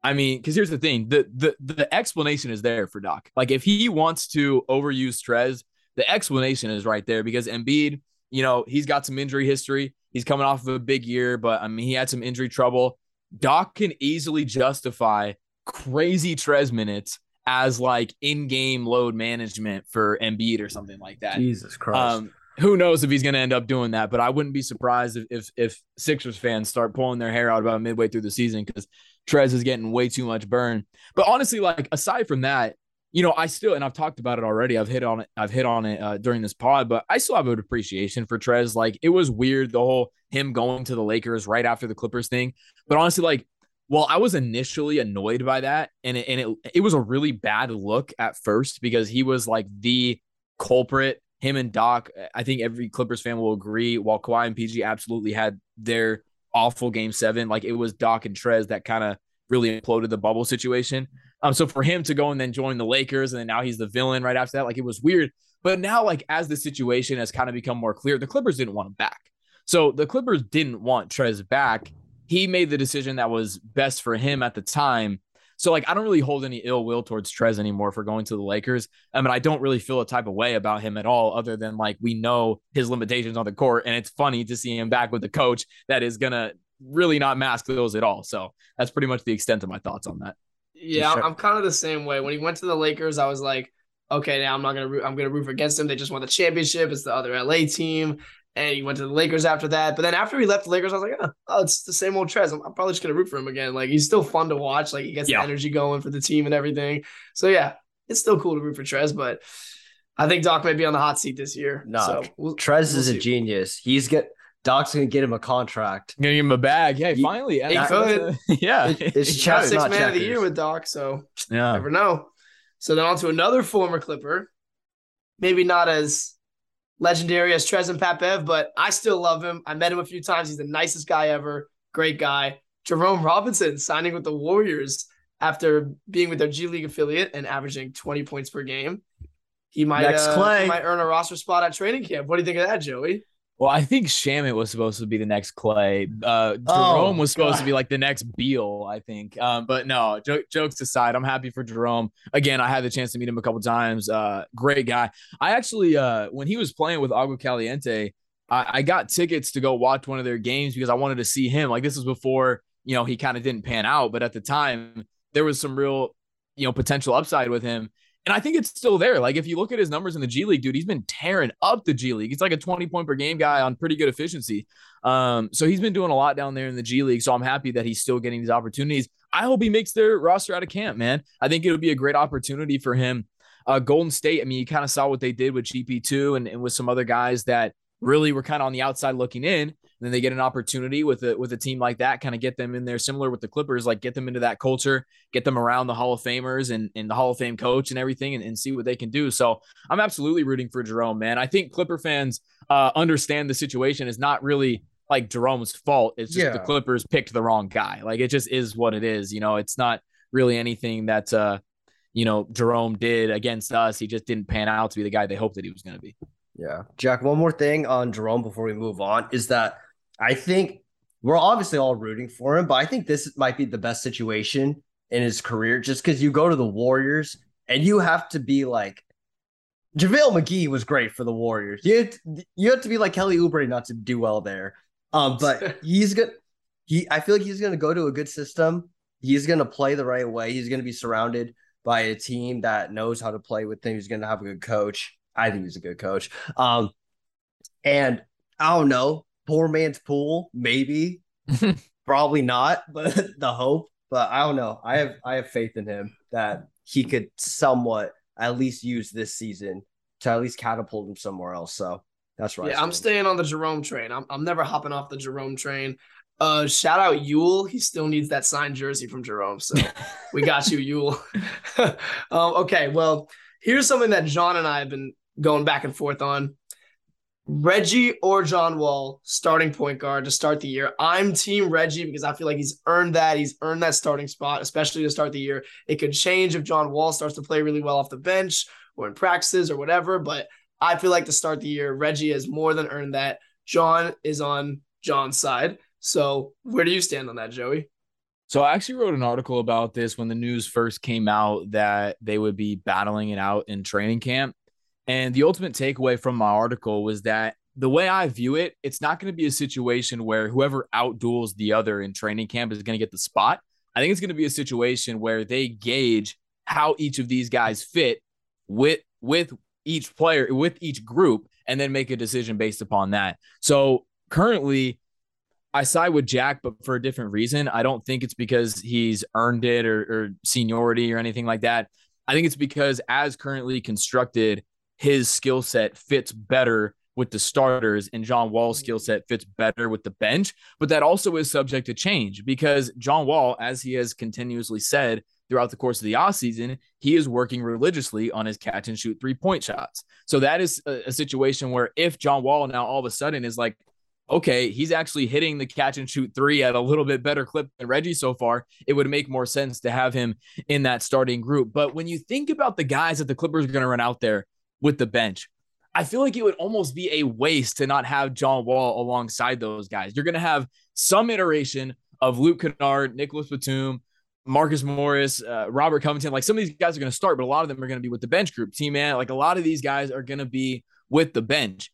S3: I mean, because here's the thing: the the the explanation is there for Doc. Like, if he wants to overuse Trez, the explanation is right there because Embiid, you know, he's got some injury history. He's coming off of a big year, but I mean, he had some injury trouble. Doc can easily justify crazy Trez minutes as like in-game load management for Embiid or something like that.
S1: Jesus Christ. Um,
S3: who knows if he's going to end up doing that? But I wouldn't be surprised if, if if Sixers fans start pulling their hair out about midway through the season because Trez is getting way too much burn. But honestly, like aside from that, you know, I still, and I've talked about it already. I've hit on it. I've hit on it uh, during this pod, but I still have an appreciation for Trez. Like it was weird the whole him going to the Lakers right after the Clippers thing. But honestly, like, well, I was initially annoyed by that, and it, and it it was a really bad look at first because he was like the culprit. Him and Doc, I think every Clippers fan will agree. While Kawhi and PG absolutely had their awful game seven, like it was Doc and Trez that kind of really imploded the bubble situation. Um, so for him to go and then join the Lakers, and then now he's the villain right after that, like it was weird. But now, like as the situation has kind of become more clear, the Clippers didn't want him back. So the Clippers didn't want Trez back. He made the decision that was best for him at the time. So like I don't really hold any ill will towards Trez anymore for going to the Lakers. I mean, I don't really feel a type of way about him at all, other than like we know his limitations on the court, and it's funny to see him back with the coach that is gonna really not mask those at all. So that's pretty much the extent of my thoughts on that.
S2: Yeah, sure. I'm kind of the same way. When he went to the Lakers, I was like, okay, now I'm not gonna root, I'm gonna root against him. They just won the championship. It's the other LA team, and he went to the Lakers after that. But then after he left the Lakers, I was like, oh, oh it's the same old Trez. I'm, I'm, probably just gonna root for him again. Like he's still fun to watch. Like he gets yeah. the energy going for the team and everything. So yeah, it's still cool to root for Trez, but. I think Doc may be on the hot seat this year.
S1: No, so we'll, Trez we'll is see. a genius. He's get Doc's gonna get him a contract.
S3: Gonna give him a bag. Yeah, finally.
S2: Yeah, He could.
S3: yeah.
S2: It's six man checkers. of the year with Doc, so yeah. never know. So then on to another former Clipper, maybe not as legendary as Trez and Pat but I still love him. I met him a few times. He's the nicest guy ever. Great guy. Jerome Robinson signing with the Warriors after being with their G League affiliate and averaging 20 points per game. He might,
S1: Next
S2: uh, might earn a roster spot at training camp. What do you think of that, Joey?
S3: Well, I think Shamet was supposed to be the next Clay. Uh, Jerome
S1: Oh,
S3: was supposed
S1: God.
S3: to be like the next Beal, I think. Um, but no, jo- jokes aside, I'm happy for Jerome. Again, I had the chance to meet him a couple times. Uh, great guy. I actually, uh, when he was playing with Agua Caliente, I-, I got tickets to go watch one of their games because I wanted to see him. Like this was before, you know, he kind of didn't pan out, but at the time there was some real, you know, potential upside with him. And I think it's still there. Like if you look at his numbers in the G League, dude, he's been tearing up the G League. He's like a 20 point per game guy on pretty good efficiency. Um, so he's been doing a lot down there in the G League. So I'm happy that he's still getting these opportunities. I hope he makes their roster out of camp, man. I think it'll be a great opportunity for him. Uh, Golden State, I mean, you kind of saw what they did with GP2 and, and with some other guys that really were kind of on the outside looking in. Then they get an opportunity with a with a team like that, kind of get them in there, similar with the Clippers, like get them into that culture, get them around the Hall of Famers and, and the Hall of Fame coach and everything, and, and see what they can do. So I'm absolutely rooting for Jerome, man. I think Clipper fans uh, understand the situation is not really like Jerome's fault. It's just
S1: Yeah.
S3: the Clippers picked the wrong guy. Like it just is what it is. You know, it's not really anything that uh, you know, Jerome did against us. He just didn't pan out to be the guy they hoped that he was going to be.
S1: Yeah. Jack, one more thing on Jerome before we move on is that I think we're obviously all rooting for him, but I think this might be the best situation in his career just because you go to the Warriors and you have to be like JaVale McGee was great for the Warriors. You have to, you have to be like Kelly Oubre not to do well there. Um, but he's good. He I feel like he's gonna go to a good system. He's gonna play the right way. He's gonna be surrounded by a team that knows how to play with him. He's gonna have a good coach. I think he's a good coach. Um, and I don't know, poor man's Poole, maybe, probably not, but the hope. But I don't know. I have I have faith in him that he could somewhat at least use this season to at least catapult him somewhere else. So that's right.
S2: Yeah, I'm staying on the Jerome train. I'm, I'm never hopping off the Jerome train. Uh, shout out Yule. He still needs that signed jersey from Jerome. So we got you, Yule. um, okay, well, here's something that John and I have been going back and forth on. Reggie or John Wall starting point guard to start the year. I'm team Reggie because I feel like he's earned that. He's earned that starting spot, especially to start the year. It could change if John Wall starts to play really well off the bench or in practices or whatever, but I feel like to start the year, Reggie has more than earned that. John is on John's side. So where do you stand on that, Joey?
S3: So I actually wrote an article about this when the news first came out that they would be battling it out in training camp. And the ultimate takeaway from my article was that the way I view it, it's not going to be a situation where whoever outduels the other in training camp is going to get the spot. I think it's going to be a situation where they gauge how each of these guys fit with with each player, with each group, and then make a decision based upon that. So currently, I side with Jack, but for a different reason. I don't think it's because he's earned it or, or seniority or anything like that. I think it's because, as currently constructed, his skill set fits better with the starters and John Wall's skill mm-hmm. set fits better with the bench. But that also is subject to change because John Wall, as he has continuously said throughout the course of the offseason, he is working religiously on his catch and shoot three point shots. So that is a, a situation where if John Wall now all of a sudden is like, okay, he's actually hitting the catch and shoot three at a little bit better clip than Reggie so far, it would make more sense to have him in that starting group. But when you think about the guys that the Clippers are going to run out there with the bench, I feel like it would almost be a waste to not have John Wall alongside those guys. You're going to have some iteration of Luke Kennard, Nicholas Batum, Marcus Morris, uh, Robert Covington. Like some of these guys are going to start, but a lot of them are going to be with the bench group. Team man, like a lot of these guys are going to be with the bench.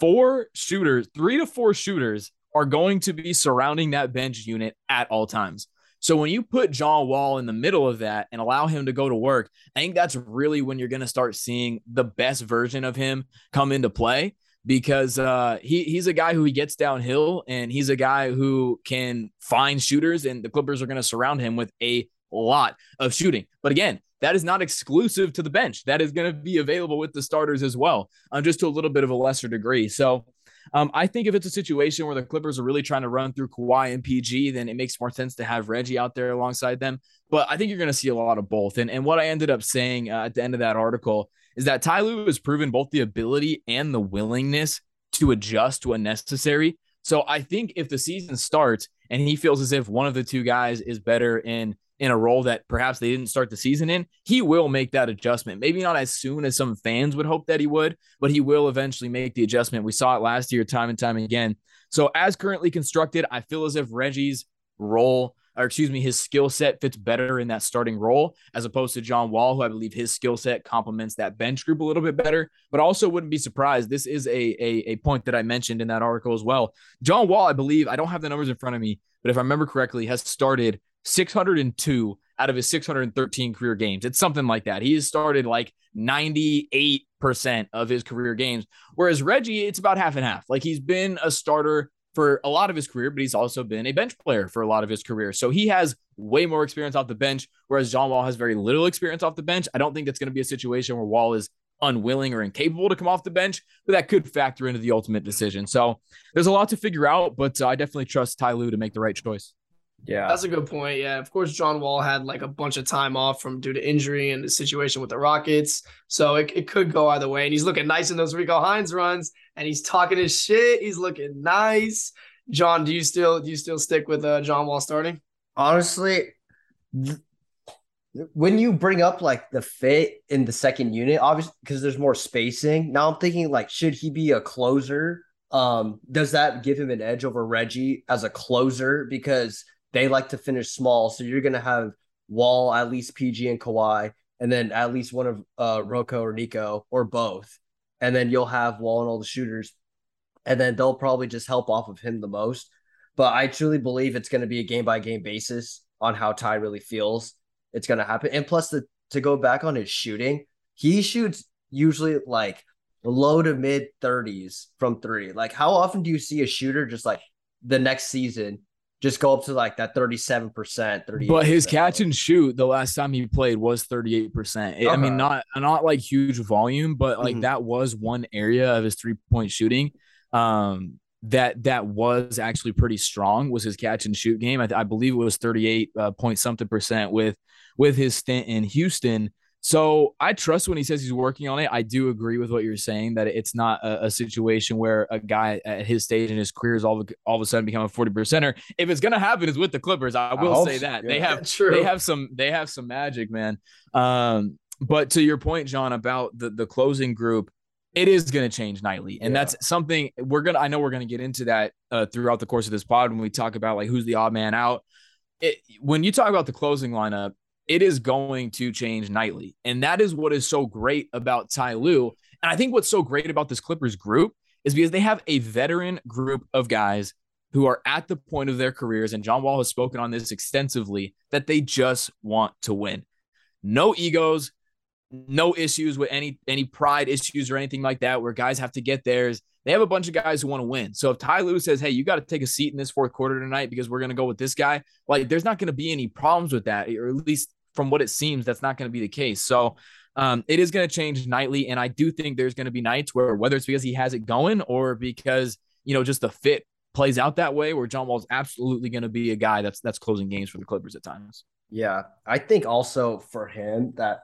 S3: Four shooters, three to four shooters are going to be surrounding that bench unit at all times. So when you put John Wall in the middle of that and allow him to go to work, I think that's really when you're going to start seeing the best version of him come into play because uh, he he's a guy who he gets downhill and he's a guy who can find shooters and the Clippers are going to surround him with a lot of shooting. But again, that is not exclusive to the bench. That is going to be available with the starters as well, um, just to a little bit of a lesser degree. So Um, I think if it's a situation where the Clippers are really trying to run through Kawhi and PG, then it makes more sense to have Reggie out there alongside them. But I think you're going to see a lot of both. And, and what I ended up saying uh, at the end of that article is that Ty Lue has proven both the ability and the willingness to adjust when necessary. So I think if the season starts and he feels as if one of the two guys is better in in a role that perhaps they didn't start the season in, he will make that adjustment. Maybe not as soon as some fans would hope that he would, but he will eventually make the adjustment. We saw it last year time and time again. So as currently constructed, I feel as if Reggie's role or excuse me, his skill set fits better in that starting role as opposed to John Wall, who I believe his skill set complements that bench group a little bit better. But also wouldn't be surprised. This is a, a, a point that I mentioned in that article as well. John Wall, I believe, I don't have the numbers in front of me, but if I remember correctly, has started 602 out of his 613 career games. It's something like that. He has started like 98% of his career games. Whereas Reggie, it's about half and half. Like he's been a starter for a lot of his career, but he's also been a bench player for a lot of his career. So he has way more experience off the bench, whereas John Wall has very little experience off the bench. I don't think that's going to be a situation where Wall is unwilling or incapable to come off the bench, but that could factor into the ultimate decision. So there's a lot to figure out, but uh, I definitely trust Ty Lue to make the right choice.
S1: Yeah.
S2: That's a good point. Yeah. Of course, John Wall had like a bunch of time off from due to injury and the situation with the Rockets. So it, it could go either way. And he's looking nice in those Rico Hines runs and he's talking his shit. He's looking nice. John, do you still do you still stick with uh, John Wall starting?
S1: Honestly, when you bring up like the fit in the second unit, obviously because there's more spacing. Now I'm thinking like, should he be a closer? Um, does that give him an edge over Reggie as a closer? Because they like to finish small. So you're gonna have Wall, at least PG and Kawhi, and then at least one of uh Rocco or Nico or both. And then you'll have Wall and all the shooters. And then they'll probably just help off of him the most. But I truly believe it's going to be a game by game basis on how Ty really feels. It's going to happen. And plus, the to go back on his shooting, he shoots usually like low to mid 30s from three. Like, how often do you see a shooter just like the next season just go up to like that 37%, 30
S3: But his catch and shoot the last time he played was 38%. Okay. I mean, not not like huge volume, but like mm-hmm. that was one area of his three-point shooting. Um, that that was actually pretty strong was his catch and shoot game. I, I believe it was 38 uh, point something percent with with his stint in Houston. So I trust when he says he's working on it. I do agree with what you're saying that it's not a, a situation where a guy at his stage in his career is all of, all of a sudden become a 40 percenter. If it's gonna happen, it's with the Clippers. I will I say that yeah. they have True. they have some they have some magic, man. Um, but to your point, John, about the the closing group, it is going to change nightly and yeah. that's something we're going to i know we're going to get into that uh, throughout the course of this pod when we talk about like who's the odd man out it, when you talk about the closing lineup it is going to change nightly. And that is what is so great about Ty Lue. And I think what's so great about this Clippers group is because they have a veteran group of guys who are at the point of their careers, and John Wall has spoken on this extensively, that they just want to win. No egos, no issues with any any pride issues or anything like that, where guys have to get theirs. They have a bunch of guys who want to win. So if Ty Lue says, "Hey, you got to take a seat in this fourth quarter tonight because we're going to go with this guy," like there's not going to be any problems with that, or at least from what it seems, that's not going to be the case. So um, it is going to change nightly, and I do think there's going to be nights where whether it's because he has it going or because you know just the fit plays out that way, where John Wall's absolutely going to be a guy that's that's closing games for the Clippers at times.
S1: Yeah, I think also for him that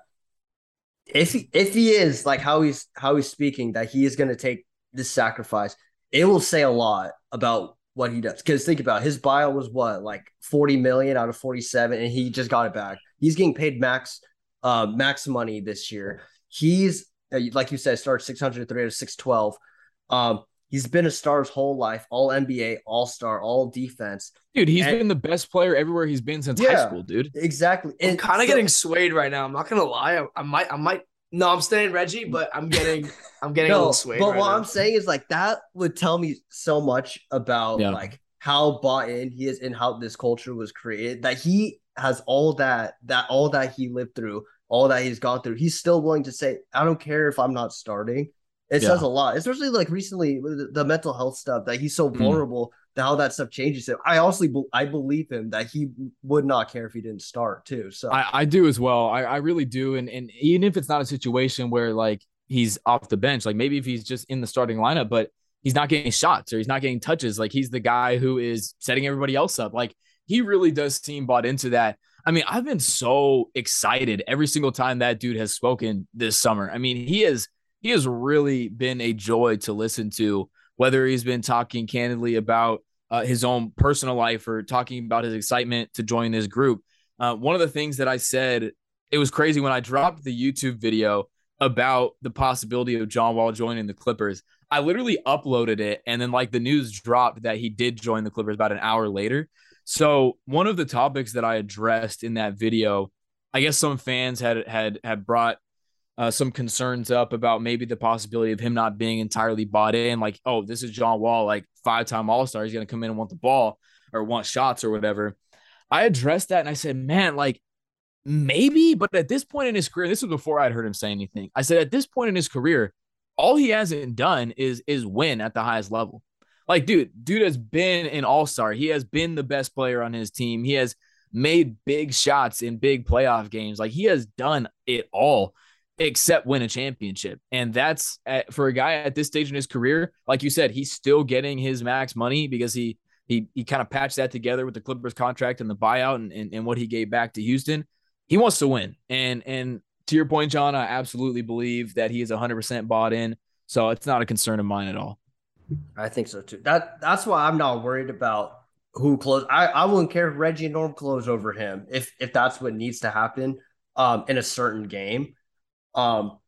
S1: if he, if he is like how he's how he's speaking that he is going to take this sacrifice, it will say a lot about what he does. Because think about it, his bio was what like forty million out of forty seven, and he just got it back. He's getting paid max uh max money this year. He's uh, like you said, started 603 out of 612. Um, he's been a star his whole life, all NBA, all star, all defense.
S3: Dude, he's and, been the best player everywhere he's been since yeah, high school, dude.
S1: Exactly.
S2: I'm kind of so, getting swayed right now. I'm not gonna lie. I, I, might, I might. No, I'm staying Reggie, but I'm getting, I'm getting no, a little swayed.
S1: But
S2: right
S1: what
S2: now.
S1: I'm saying is like that would tell me so much about yeah. like how bought in he is and how this culture was created. That he has all that that all that he lived through, all that he's gone through, he's still willing to say, "I don't care if I'm not starting." It yeah. says a lot, especially like recently the, the mental health stuff that he's so hmm. vulnerable. Mm. How that stuff changes him. I also I believe him that he would not care if he didn't start too. So
S3: I, I do as well. I, I really do. And and even if it's not a situation where like he's off the bench, like maybe if he's just in the starting lineup, but he's not getting shots or he's not getting touches. Like he's the guy who is setting everybody else up. Like he really does seem bought into that. I mean, I've been so excited every single time that dude has spoken this summer. I mean, he has he has really been a joy to listen to, whether he's been talking candidly about uh, his own personal life or talking about his excitement to join this group. Uh, one of the things that I said, it was crazy when I dropped the YouTube video about the possibility of John Wall joining the Clippers. I literally uploaded it and then like the news dropped that he did join the Clippers about an hour later. So one of the topics that I addressed in that video, I guess some fans had had had brought uh, some concerns up about maybe the possibility of him not being entirely bought in. Like, oh, this is John Wall, like five time All Star. He's going to come in and want the ball or want shots or whatever. I addressed that and I said, man, like maybe, but at this point in his career, this was before I'd heard him say anything. I said, at this point in his career, all he hasn't done is is win at the highest level. Like, dude, dude has been an all-star. He has been the best player on his team. He has made big shots in big playoff games. Like he has done it all except win a championship. And that's at, for a guy at this stage in his career, like you said, he's still getting his max money because he he he kind of patched that together with the Clippers contract and the buyout and, and, and what he gave back to Houston. He wants to win. And and to your point, John, I absolutely believe that he is 100% bought in. So it's not a concern of mine at all.
S1: I think so too. That that's why I'm not worried about who close. I, I wouldn't care if Reggie and Norm close over him if if that's what needs to happen um in a certain game. Um,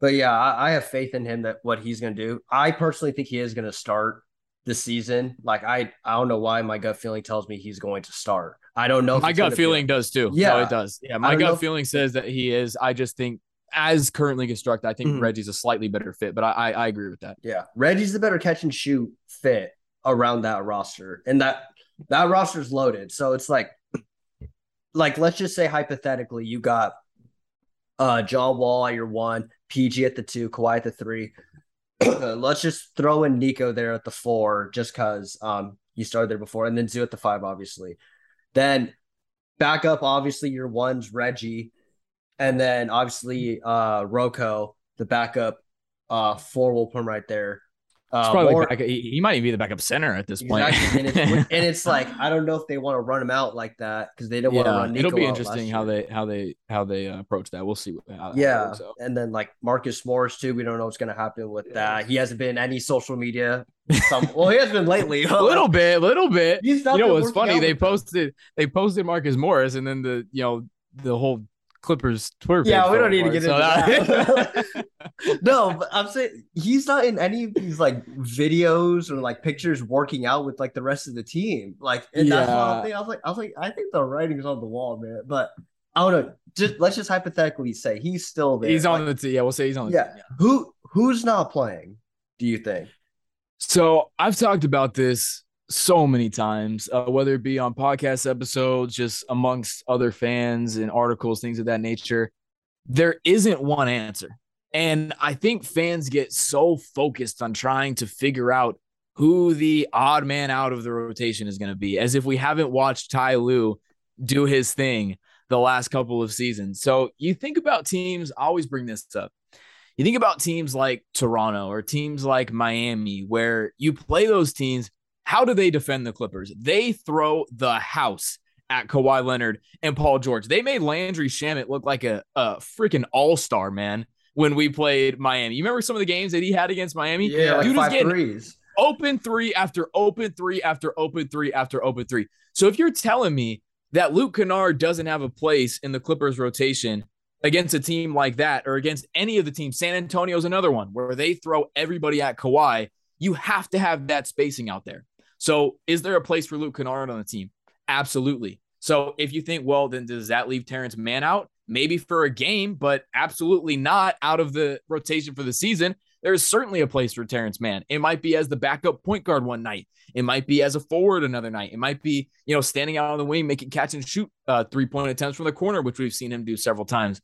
S1: but yeah, I, I have faith in him that what he's gonna do. I personally think he is gonna start the season. Like I I don't know why my gut feeling tells me he's going to start. I don't know.
S3: My gut feeling does too.
S1: Yeah,
S3: no, it does. Yeah, my gut feeling says that he is. I just think as currently constructed, I think mm-hmm. Reggie's a slightly better fit, but I, I, I agree with that.
S1: Yeah, Reggie's the better catch and shoot fit around that roster, and that that roster's loaded. So it's like, like let's just say hypothetically, you got uh John Wall at your one, PG at the two, Kawhi at the three. let's just throw in Nico there at the four, just because um you started there before, and then Zu at the five, obviously. Then back up, obviously your one's Reggie and then obviously uh Rocco, the backup uh four will put him right there.
S3: Uh, probably back, he, he, might even be the backup center at this exactly.
S1: point. and, it's, and, it's, like I don't know if they want to run him out like that because they don't yeah, want to run. Nico
S3: it'll be interesting how they how they how they uh, approach that. We'll see.
S1: How, yeah, works, so. and then like Marcus Morris too. We don't know what's going to happen with yeah. that. He hasn't been any social media. Some, well, he has been lately.
S3: a little bit, a little bit. you know what's funny? They posted they posted Marcus Morris, and then the you know the whole Clippers Twitter.
S1: Yeah, we don't need to get so into that. no, but I'm saying he's not in any of these like videos or like pictures working out with like the rest of the team. Like, and yeah. that's what I, think. I was like, I was like, I think the writing's on the wall, man. But I don't know. Just let's just hypothetically say he's still there.
S3: He's on like, the team. Yeah, we'll say he's on.
S1: yeah. Team, yeah. Who who's not playing? Do you think?
S3: So I've talked about this so many times, uh, whether it be on podcast episodes, just amongst other fans and articles, things of that nature. There isn't one answer. And I think fans get so focused on trying to figure out who the odd man out of the rotation is going to be, as if we haven't watched Ty Lue do his thing the last couple of seasons. So you think about teams, I always bring this up. You think about teams like Toronto or teams like Miami, where you play those teams how do they defend the Clippers? They throw the house at Kawhi Leonard and Paul George. They made Landry Shamet look like a, a freaking all star, man, when we played Miami. You remember some of the games that he had against Miami?
S1: Yeah, Dude like five threes.
S3: Open three after open three after open three after open three. So if you're telling me that Luke Kennard doesn't have a place in the Clippers rotation against a team like that or against any of the teams, San Antonio's another one where they throw everybody at Kawhi, you have to have that spacing out there. So, is there a place for Luke Kennard on the team? Absolutely. So, if you think, well, then does that leave Terance Mann out? Maybe for a game, but absolutely not out of the rotation for the season. There's certainly a place for Terance Mann. It might be as the backup point guard one night. It might be as a forward another night. It might be, you know, standing out on the wing, making catch and shoot uh, three point attempts from the corner, which we've seen him do several times.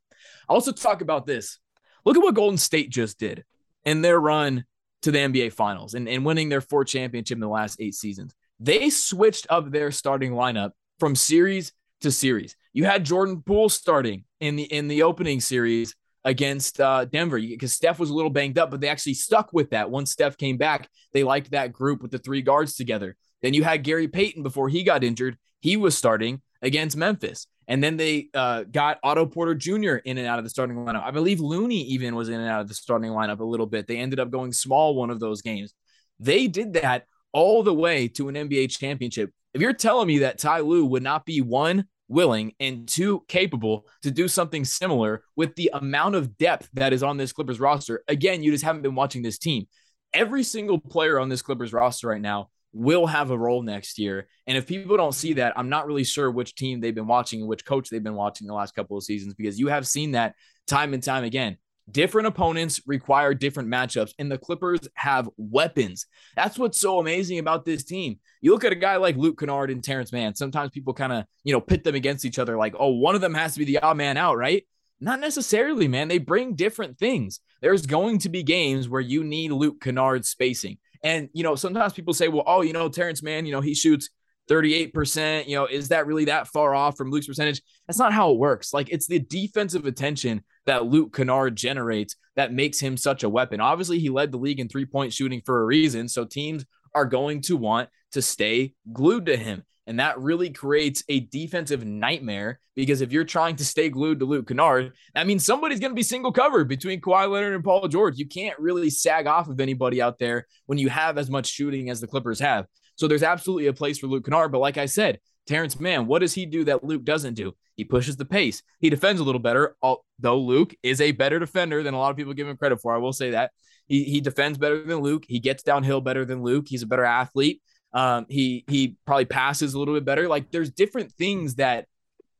S3: I'll also talk about this. Look at what Golden State just did in their run to the NBA Finals and, and winning their fourth championship in the last eight seasons. They switched up their starting lineup from series to series. You had Jordan Poole starting in the in the opening series against uh, Denver because Steph was a little banged up, but they actually stuck with that. Once Steph came back, they liked that group with the three guards together. Then you had Gary Payton before he got injured. He was starting against Memphis. And then they uh, got Otto Porter Jr. in and out of the starting lineup. I believe Looney even was in and out of the starting lineup a little bit. They ended up going small one of those games. They did that all the way to an NBA championship. If you're telling me that Ty Lue would not be one, willing and two, capable to do something similar with the amount of depth that is on this Clippers roster, again, you just haven't been watching this team. Every single player on this Clippers roster right now will have a role next year. And if people don't see that, I'm not really sure which team they've been watching and which coach they've been watching the last couple of seasons because you have seen that time and time again. Different opponents require different matchups, and the Clippers have weapons. That's what's so amazing about this team. You look at a guy like Luke Kennard and Terance Mann. Sometimes people kind of, you know, pit them against each other, like, oh, one of them has to be the odd man out, right? Not necessarily, man. They bring different things. There's going to be games where you need Luke Kennard's spacing. And, you know, sometimes people say, well, oh, you know, Terance Mann, you know, he shoots 38%. You know, is that really that far off from Luke's percentage? That's not how it works. Like, it's the defensive attention that Luke Kennard generates that makes him such a weapon. Obviously, he led the league in three point shooting for a reason. So teams are going to want to stay glued to him. And that really creates a defensive nightmare because if you're trying to stay glued to Luke Kennard, that means somebody's going to be single covered between Kawhi Leonard and Paul George. You can't really sag off of anybody out there when you have as much shooting as the Clippers have. So there's absolutely a place for Luke Kennard. But like I said, Terance Mann, what does he do that Luke doesn't do? He pushes the pace. He defends a little better, although Luke is a better defender than a lot of people give him credit for. I will say that. He, he defends better than Luke. He gets downhill better than Luke. He's a better athlete. Um, he he probably passes a little bit better. Like there's different things that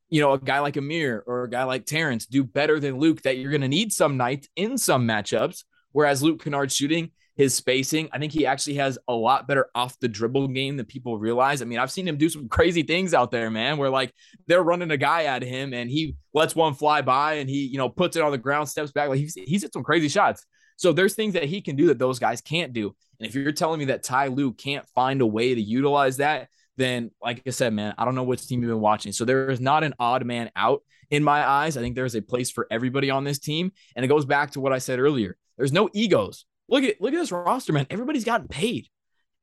S3: you know a guy like Amir or a guy like Terance do better than Luke that you're going to need some nights in some matchups. Whereas Luke Kennard's shooting, his spacing, I think he actually has a lot better off the dribble game than people realize. I mean, I've seen him do some crazy things out there, man, where like they're running a guy at him and he lets one fly by and he, you know, puts it on the ground, steps back. Like he's, he's hit some crazy shots. So there's things that he can do that those guys can't do. And if you're telling me that Ty Lue can't find a way to utilize that, then like I said, man, I don't know which team you've been watching. So there is not an odd man out in my eyes. I think there's a place for everybody on this team. And it goes back to what I said earlier. There's no egos. Look at look at this roster, man. Everybody's gotten paid.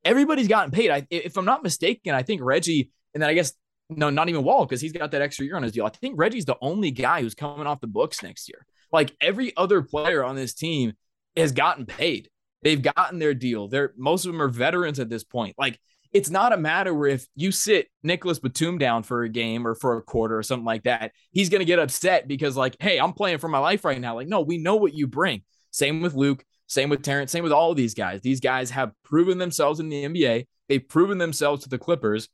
S3: Everybody's gotten paid. I, if I'm not mistaken, I think Reggie, and then I guess no, not even Wall because he's got that extra year on his deal. I think Reggie's the only guy who's coming off the books next year. Like every other player on this team has gotten paid. They've gotten their deal. They're most of them are veterans at this point. Like it's not a matter where if you sit Nicholas Batum down for a game or for a quarter or something like that, he's going to get upset because like, hey, I'm playing for my life right now. Like, no, we know what you bring. Same with Luke. Same with Terance. Same with all of these guys. These guys have proven themselves in the NBA. They've proven themselves to the Clippers.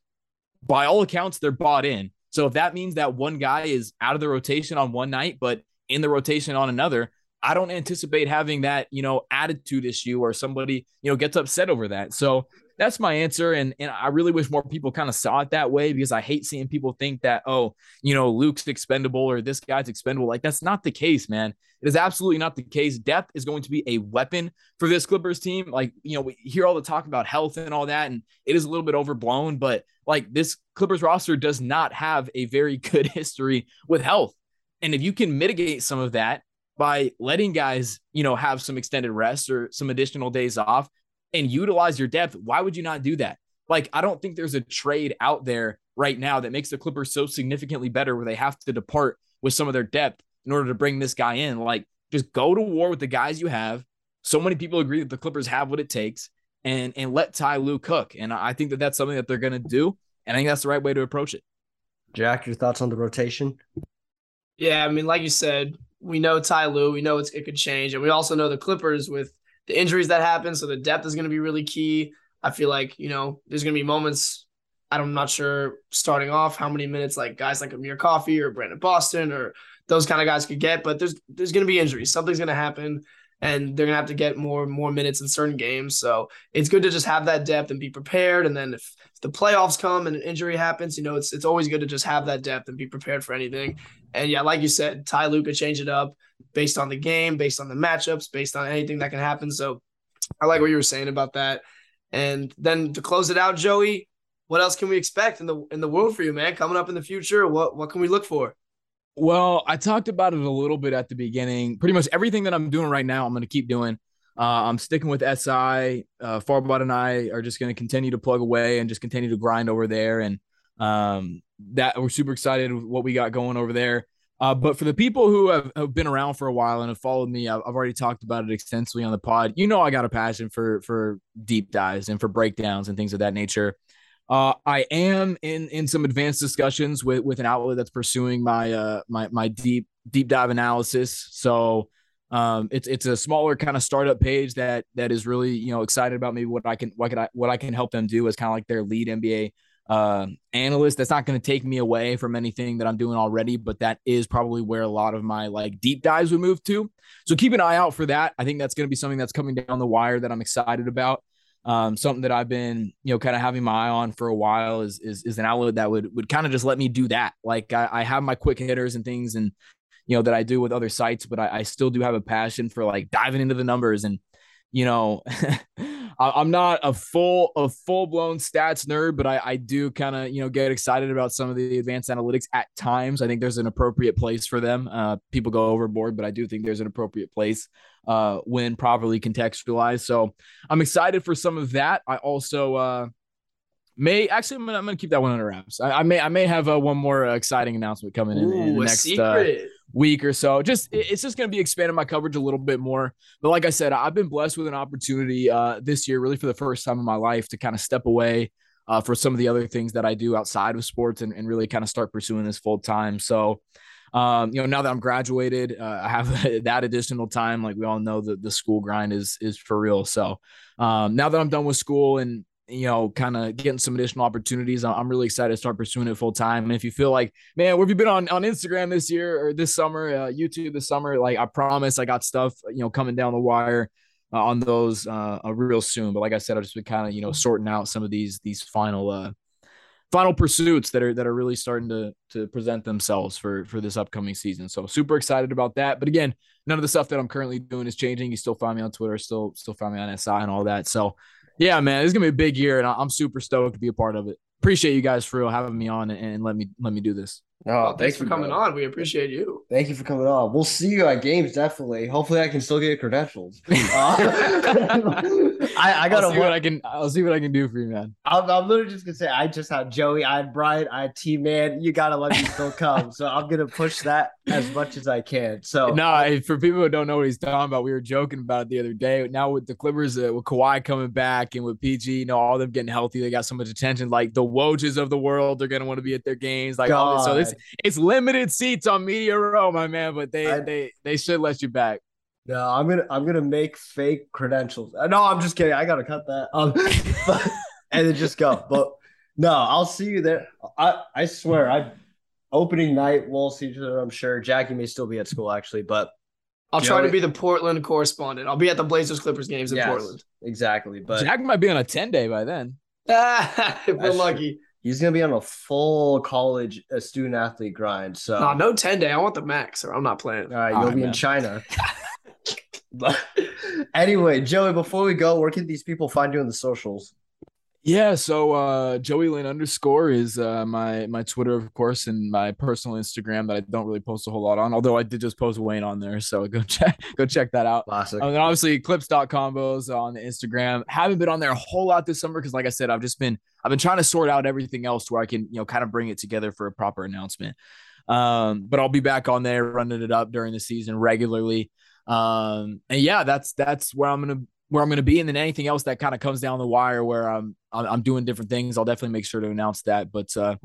S3: By all accounts, they're bought in. So if that means that one guy is out of the rotation on one night, but in the rotation on another, I don't anticipate having that, you know, attitude issue or somebody, you know, gets upset over that. So that's my answer. And and I really wish more people kind of saw it that way because I hate seeing people think that, oh, you know, Luke's expendable or this guy's expendable. Like that's not the case, man. It is absolutely not the case. Depth is going to be a weapon for this Clippers team. Like, you know, we hear all the talk about health and all that, and it is a little bit overblown, but like this Clippers roster does not have a very good history with health. And if you can mitigate some of that by letting guys, you know, have some extended rest or some additional days off and utilize your depth, why would you not do that? Like, I don't think there's a trade out there right now that makes the Clippers so significantly better where they have to depart with some of their depth in order to bring this guy in. Like, just go to war with the guys you have. So many people agree that the Clippers have what it takes and and let Ty Lue cook. And I think that that's something that they're going to do. And I think that's the right way to approach it.
S1: Jack, your thoughts on the rotation?
S2: Yeah, I mean, like you said, we know Ty Lue, we know it could change, and we also know the Clippers with the injuries that happen. So the depth is going to be really key. I feel like you know there's going to be moments. I'm not sure starting off how many minutes like guys like Amir Coffey or Brandon Boston or those kind of guys could get, but there's there's going to be injuries. Something's going to happen, and they're to have to get more more minutes in certain games. So it's good to just have that depth and be prepared. And then if, if the playoffs come and an injury happens, you know it's it's always good to just have that depth and be prepared for anything. And yeah, like you said, Ty could change it up based on the game, based on the matchups, based on anything that can happen. So I like what you were saying about that. And then to close it out, Joey, what else can we expect in the in the world for you, man? Coming up in the future, what what can we look for?
S3: Well, I talked about it a little bit at the beginning. Pretty much everything that I'm doing right now, I'm going to keep doing. Uh, I'm sticking with SI. Uh, Farbod and I are just going to continue to plug away and just continue to grind over there. And um, that we're super excited with what we got going over there. Uh, but for the people who have, have, been around for a while and have followed me, I've, I've, already talked about it extensively on the pod. You know, I got a passion for for deep dives and for breakdowns and things of that nature. Uh, I am in in some advanced discussions with with an outlet that's pursuing my uh my my deep deep dive analysis. So um, it's it's a smaller kind of startup page that that is really you know excited about maybe what I can what can I what I can help them do as kind of like their lead NBA uh, analyst. That's not going to take me away from anything that I'm doing already, but that is probably where a lot of my like deep dives would move to. So keep an eye out for that. I think that's going to be something that's coming down the wire that I'm excited about. Um, something that I've been, you know, kind of having my eye on for a while is is, is an outlet that would would kind of just let me do that. Like I, I have my quick hitters and things, and you know that I do with other sites, but I, I still do have a passion for like diving into the numbers and you know I'm not a full a full blown stats nerd, but I, I do kind of you know get excited about some of the advanced analytics at times. I think there's an appropriate place for them. Uh, people go overboard, but I do think there's an appropriate place uh, when properly contextualized. So I'm excited for some of that. I also uh, may actually I'm gonna, I'm gonna, keep that one under wraps. I, I may I may have uh, one more uh, exciting announcement coming in, Ooh, in the next uh, week or so. Just it's just to be expanding my coverage a little bit more. But like I said, I've been blessed with an opportunity uh, this year, really for the first time in my life, to kind of step away uh, for some of the other things that I do outside of sports and, and really kind of start pursuing this full time. So. Um, you know, now that I'm graduated, uh, I have that additional time. Like we all know, that the school grind is is for real. So um, now that I'm done with school and you know, kind of getting some additional opportunities. I'm really excited to start pursuing it full time. And if you feel like, man, where have you been on, on Instagram this year or this summer, uh, YouTube this summer? Like, I promise I got stuff, you know, coming down the wire uh, on those uh, real soon. But like I said, I've just been kind of, you know, sorting out some of these, these final, uh, final pursuits that are, that are really starting to, to present themselves for, for this upcoming season. So super excited about that. But again, none of the stuff that I'm currently doing is changing. You still find me on Twitter, still, still find me on SI and all that. So, yeah, man, it's gonna be a big year, and I'm super stoked to be a part of it. Appreciate you guys for having me on and let me let me do this.
S2: Oh, well, thanks, for coming bro. on. We appreciate you.
S1: Thank you for coming on. We'll see you at games definitely. Hopefully, I can still get credentials.
S2: Uh, I, I gotta
S3: see what I can. I'll see what I can do for you, man.
S1: I'm, I'm literally just gonna say I just had Joey, I had Brian, I had T Man. You gotta let me still come. so I'm gonna push that as much as I can. So
S3: no, for people who don't know what he's talking about, we were joking about it the other day. Now with the Clippers, uh, with Kawhi coming back and with PG, you know, all them getting healthy, they got so much attention. Like the Wojs of the world, they're gonna want to be at their games. Like all this. so this it's limited seats on Media Row, my man, but they I, they they should let you back.
S1: No, I'm gonna I'm gonna make fake credentials. Uh, no, I'm just kidding. I gotta cut that. Um, but, and then just go. But no, I'll see you there. I I swear, I opening night we'll see each other. I'm sure Jackie may still be at school actually, but
S2: I'll try to be the Portland correspondent. I'll be at the Blazers Clippers games in yes, Portland.
S1: Exactly, but
S3: Jack might be on a 10 day by then.
S2: if we're lucky.
S1: He's gonna be on a full college a student athlete grind. So
S2: no, no 10 day. I want the max, or I'm not playing.
S1: All right, you'll be man. in China. anyway, Joey, before we go, where can these people find you on the socials?
S3: Yeah, so uh, Joey Linn underscore is uh, my my Twitter, of course, and my personal Instagram that I don't really post a whole lot on. Although I did just post Wayne on there, so go check go check that out.
S1: Classic.
S3: And then obviously clips.convos on the Instagram. Haven't been on there a whole lot this summer because, like I said, I've just been I've been trying to sort out everything else where I can you know kind of bring it together for a proper announcement. Um, but I'll be back on there running it up during the season regularly. Um, and yeah, that's that's where I'm gonna where I'm gonna be. And then anything else that kind of comes down the wire where I'm I'm doing different things, I'll definitely make sure to announce that. But uh,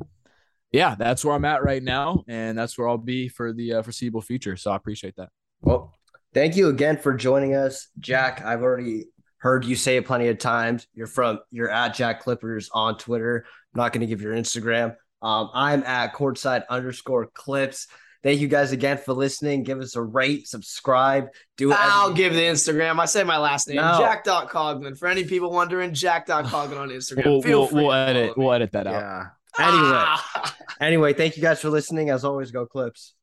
S3: yeah, that's where I'm at right now, and that's where I'll be for the uh, foreseeable future. So I appreciate that.
S1: Well, thank you again for joining us, Jack. I've already heard you say it plenty of times. You're from you're at Jack Clippers on Twitter. I'm not going to give your Instagram. Um, I'm at courtside underscore clips. Thank you guys again for listening. Give us a rate, subscribe, do it.
S2: I'll give the Instagram. I say my last name, no. Jack.Cogman. For any people wondering, Jack.Cogman on Instagram.
S3: we'll, Feel we'll, free we'll edit. We'll edit that out.
S1: Yeah. Anyway, ah. anyway, thank you guys for listening. As always, go Clips.